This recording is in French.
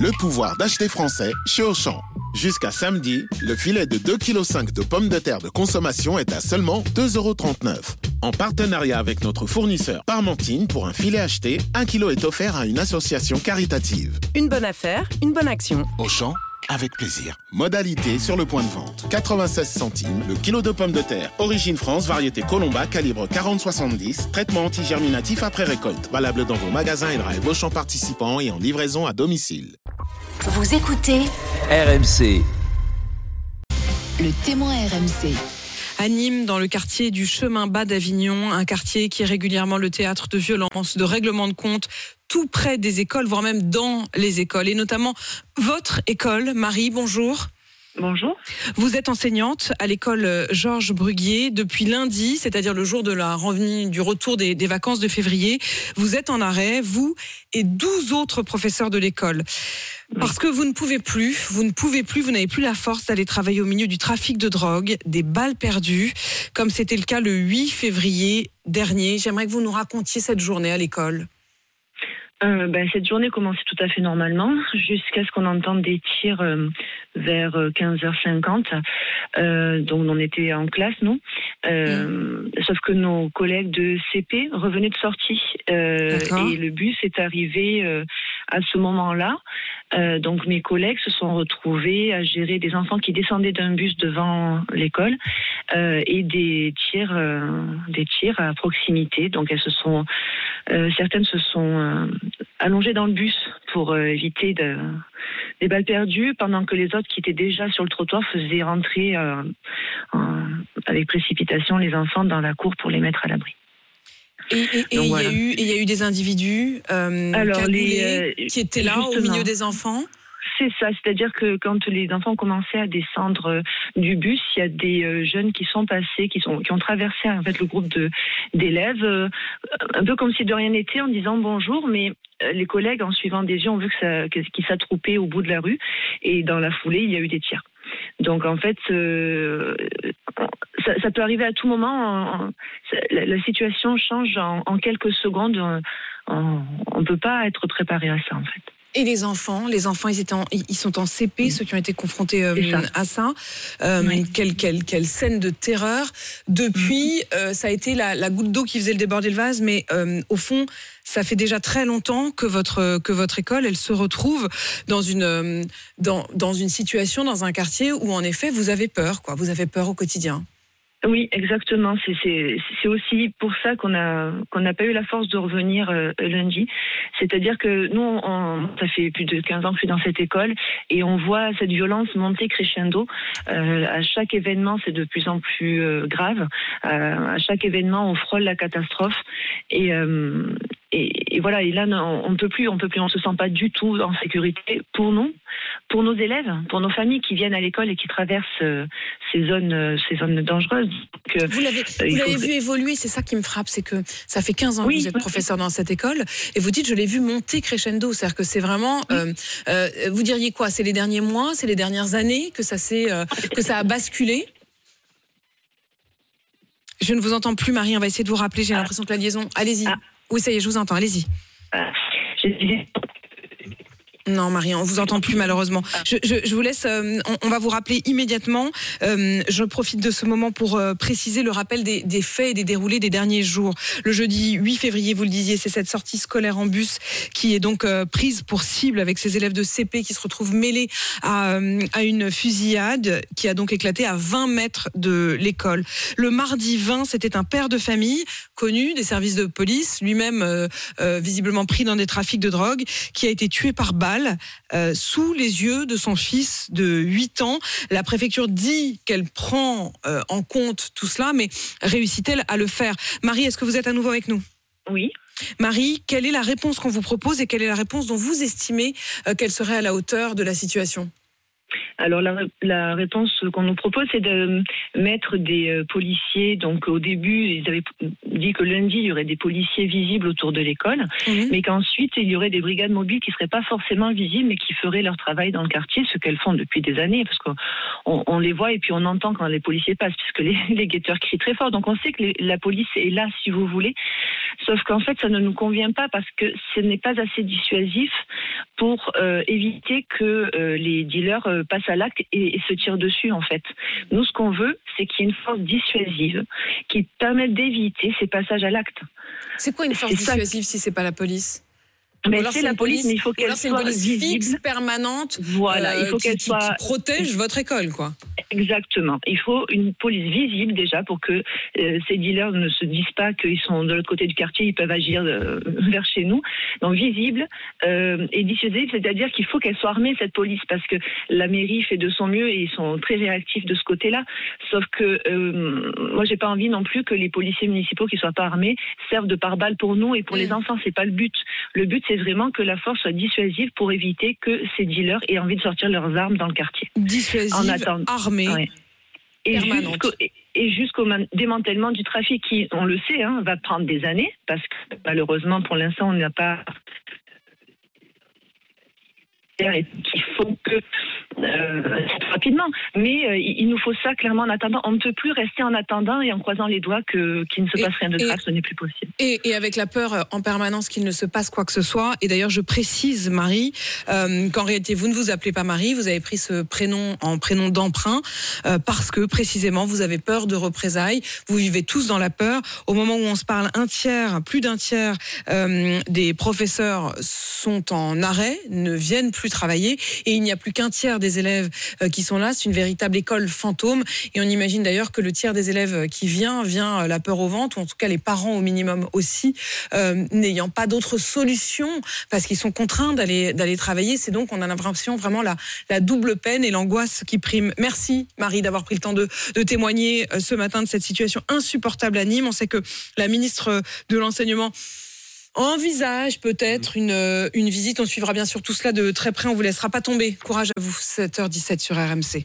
le pouvoir d'acheter français chez Auchan. Jusqu'à samedi, le filet de 2,5 kg de pommes de terre de consommation est à seulement 2,39€. En partenariat avec notre fournisseur Parmentine, pour un filet acheté, 1 kg est offert à une association caritative. Une bonne affaire, une bonne action. Auchan, avec plaisir. Modalité sur le point de vente. 96 centimes le kilo de pommes de terre. Origine France, variété Colomba, calibre 40-70. Traitement antigerminatif après récolte. Valable dans vos magasins et drive champs participants et en livraison à domicile. Vous écoutez RMC. le témoin RMC. à Nîmes, dans le quartier du chemin bas d'Avignon, un quartier qui est régulièrement le théâtre de violences, de règlements de comptes, tout près des écoles, voire même dans les écoles, et notamment votre école. Marie, bonjour. Bonjour. Vous êtes enseignante à l'école euh, Georges Bruguier depuis lundi, c'est-à-dire le jour de la revenue, du retour des, des vacances de février. Vous êtes en arrêt, vous et 12 autres professeurs de l'école. Parce que vous ne pouvez plus, vous ne pouvez plus, vous n'avez plus la force d'aller travailler au milieu du trafic de drogue, des balles perdues, comme c'était le cas le 8 février dernier. J'aimerais que vous nous racontiez cette journée à l'école. Euh, ben, cette journée commençait tout à fait normalement, jusqu'à ce qu'on entende des tirs euh, vers euh, 15h50. Euh, donc on était en classe, nous. Euh, Sauf que nos collègues de CP revenaient de sortie. Euh, et le bus est arrivé euh, à ce moment-là. Euh, donc mes collègues se sont retrouvés à gérer des enfants qui descendaient d'un bus devant l'école euh, et des tirs, euh, des tirs à proximité. Donc elles se sont, certaines se sont allongées dans le bus pour éviter de, des balles perdues, pendant que les autres qui étaient déjà sur le trottoir faisaient rentrer en- avec précipitation les enfants dans la cour pour les mettre à l'abri. Et et- et il y, a eu- et il y a eu des individus euh, Alors, les, euh, qui étaient là au milieu des enfants. C'est ça, c'est-à-dire que quand les enfants commençaient à descendre euh, du bus, il y a des jeunes qui sont passés, qui, sont, qui ont traversé en fait le groupe d'élèves, un peu comme si de rien n'était, en disant bonjour, mais les collègues, en suivant des yeux, ont vu que ça, que- qu'ils s'attroupaient au bout de la rue, et dans la foulée, il y a eu des tirs. Donc en fait, euh, ça, peut arriver à tout moment. la situation change en, en quelques secondes. On ne peut pas être préparé à ça en fait. Et les enfants, les enfants, ils, étaient en- ils sont en CP, ceux qui ont été confrontés euh, ça. à ça. Euh, Oui. quelle, quelle, quelle scène de terreur. Depuis, euh, ça a été la, la goutte d'eau qui faisait le déborder le vase, mais au fond, ça fait déjà très longtemps que votre, que votre école, elle se retrouve dans une, dans, dans une situation, dans un quartier où, en effet, vous avez peur, quoi. Vous avez peur au quotidien. Oui, exactement. C'est- aussi pour ça qu'on a qu'on n'a pas eu la force de revenir euh, lundi. C'est-à-dire que nous, on, ça fait plus de 15 ans que je suis dans cette école et on voit cette violence monter crescendo. Euh, à chaque événement, c'est de plus en plus euh, grave. Euh, à chaque événement, on frôle la catastrophe et, euh, et, et voilà. Et là, on ne peut plus, on peut plus, on se sent pas du tout en sécurité pour nous, pour nos élèves, pour nos familles qui viennent à l'école et qui traversent euh, ces zones, euh, ces zones dangereuses. Donc, euh, Vous l'avez, faut- vu évoluer, c'est ça qui me frappe, c'est que ça fait 15 ans Oui, que vous êtes oui. professeur dans cette école, et vous dites, je l'ai vu monter crescendo, c'est-à-dire que c'est vraiment, vous diriez quoi C'est les derniers mois, c'est les dernières années que ça s'est, que ça a basculé? Je ne vous entends plus, Marie. On va essayer de vous rappeler. J'ai l'impression que la liaison. Allez-y. Ah. Oui, ça y est, je vous entends. Allez-y. Disais- Non, Marie, on vous entend plus malheureusement. Je, je- je vous laisse. euh, on, on va vous rappeler immédiatement. Euh, je profite de ce moment pour euh, préciser le rappel des, des faits et des déroulés des derniers jours. Le jeudi 8 février, vous le disiez, c'est cette sortie scolaire en bus qui est donc prise pour cible avec ces élèves de CP qui se retrouvent mêlés à, à une fusillade qui a donc éclaté à 20 mètres de l'école. Le mardi 20, c'était un père de famille connu des services de police, lui-même visiblement pris dans des trafics de drogue, qui a été tué par balle euh, sous les yeux de son fils de 8 ans. La préfecture dit qu'elle prend euh, en compte tout cela, mais réussit-elle à le faire? Marie, est-ce que vous êtes à nouveau avec nous? Oui. Marie, quelle est la réponse qu'on vous propose et quelle est la réponse dont vous estimez euh, qu'elle serait à la hauteur de la situation? Alors la, la réponse qu'on nous propose, c'est de mettre des euh, policiers. Donc au début, ils avaient dit que lundi, il y aurait des policiers visibles autour de l'école, mais qu'ensuite, il y aurait des brigades mobiles qui seraient pas forcément visibles, mais qui feraient leur travail dans le quartier, ce qu'elles font depuis des années, parce qu'on on, on les voit et puis on entend quand les policiers passent, puisque les, les guetteurs crient très fort. Donc on sait que les- la police est là, si vous voulez. Sauf qu'en fait, ça ne nous convient pas parce que ce n'est pas assez dissuasif pour euh, éviter que euh, les dealers euh, passent à l'acte et, et se tirent dessus, en fait. Nous, ce qu'on veut, c'est qu'il y ait une force dissuasive qui permette d'éviter ces passages à l'acte. C'est quoi une force C'est ça. dissuasive si c'est pas la police? Mais c'est la police, mais il faut qu'elle c'est une soit police visible. fixe, permanente, Voilà, euh, il faut qui- qu'elle soit qui protège votre école, quoi. Exactement. Il faut une police visible déjà pour que euh, ces dealers ne se disent pas qu'ils sont de l'autre côté du quartier, ils peuvent agir euh, vers chez nous. Donc visible euh, et dissuasive, c'est-à-dire qu'il faut qu'elle soit armée cette police parce que la mairie fait de son mieux et ils sont très réactifs de ce côté-là. Sauf que moi j'ai pas envie non plus que les policiers municipaux qui soient pas armés servent de pare-balles pour nous et pour Mm. les enfants. C'est pas le but. Le but c'est vraiment que la force soit dissuasive pour éviter que ces dealers aient envie de sortir leurs armes dans le quartier. Dissuasive, En attendant. armée. Ouais. Et jusqu'au, démantèlement du trafic qui, on le sait, hein, va prendre des années, parce que malheureusement, pour l'instant, on n'a pas qui font que euh, rapidement. Mais euh, il nous faut ça clairement en attendant. On ne peut plus rester en attendant et en croisant les doigts qu'il ne se Et- passe rien de et- grave. Ce n'est plus possible. Et, et avec la peur euh, en permanence qu'il ne se passe quoi que ce soit. Et d'ailleurs, je précise, Marie, euh, qu'en réalité, vous ne vous appelez pas Marie, vous avez pris ce prénom en prénom d'emprunt euh, parce que précisément, vous avez peur de représailles. Vous vivez tous dans la peur. Au moment où on se parle, un tiers, plus d'un tiers euh, des professeurs sont en arrêt, ne viennent plus travailler, et il n'y a plus qu'un tiers des élèves euh, qui sont là. C'est une véritable école fantôme. Et on imagine d'ailleurs que le tiers des élèves qui vient vient euh, la peur au ventre, ou en tout cas les parents au minimum aussi, euh, n'ayant pas d'autre solution parce qu'ils sont contraints d'aller travailler. C'est donc on a l'impression vraiment la, la double peine et l'angoisse qui prime. Merci Marie d'avoir pris le temps de, de témoigner euh, ce matin de cette situation insupportable à Nîmes. On sait que la ministre de l'enseignement envisage peut-être une, euh, une visite. On suivra bien sûr tout cela de très près. On vous laissera pas tomber. Courage à vous. 7h17 sur RMC.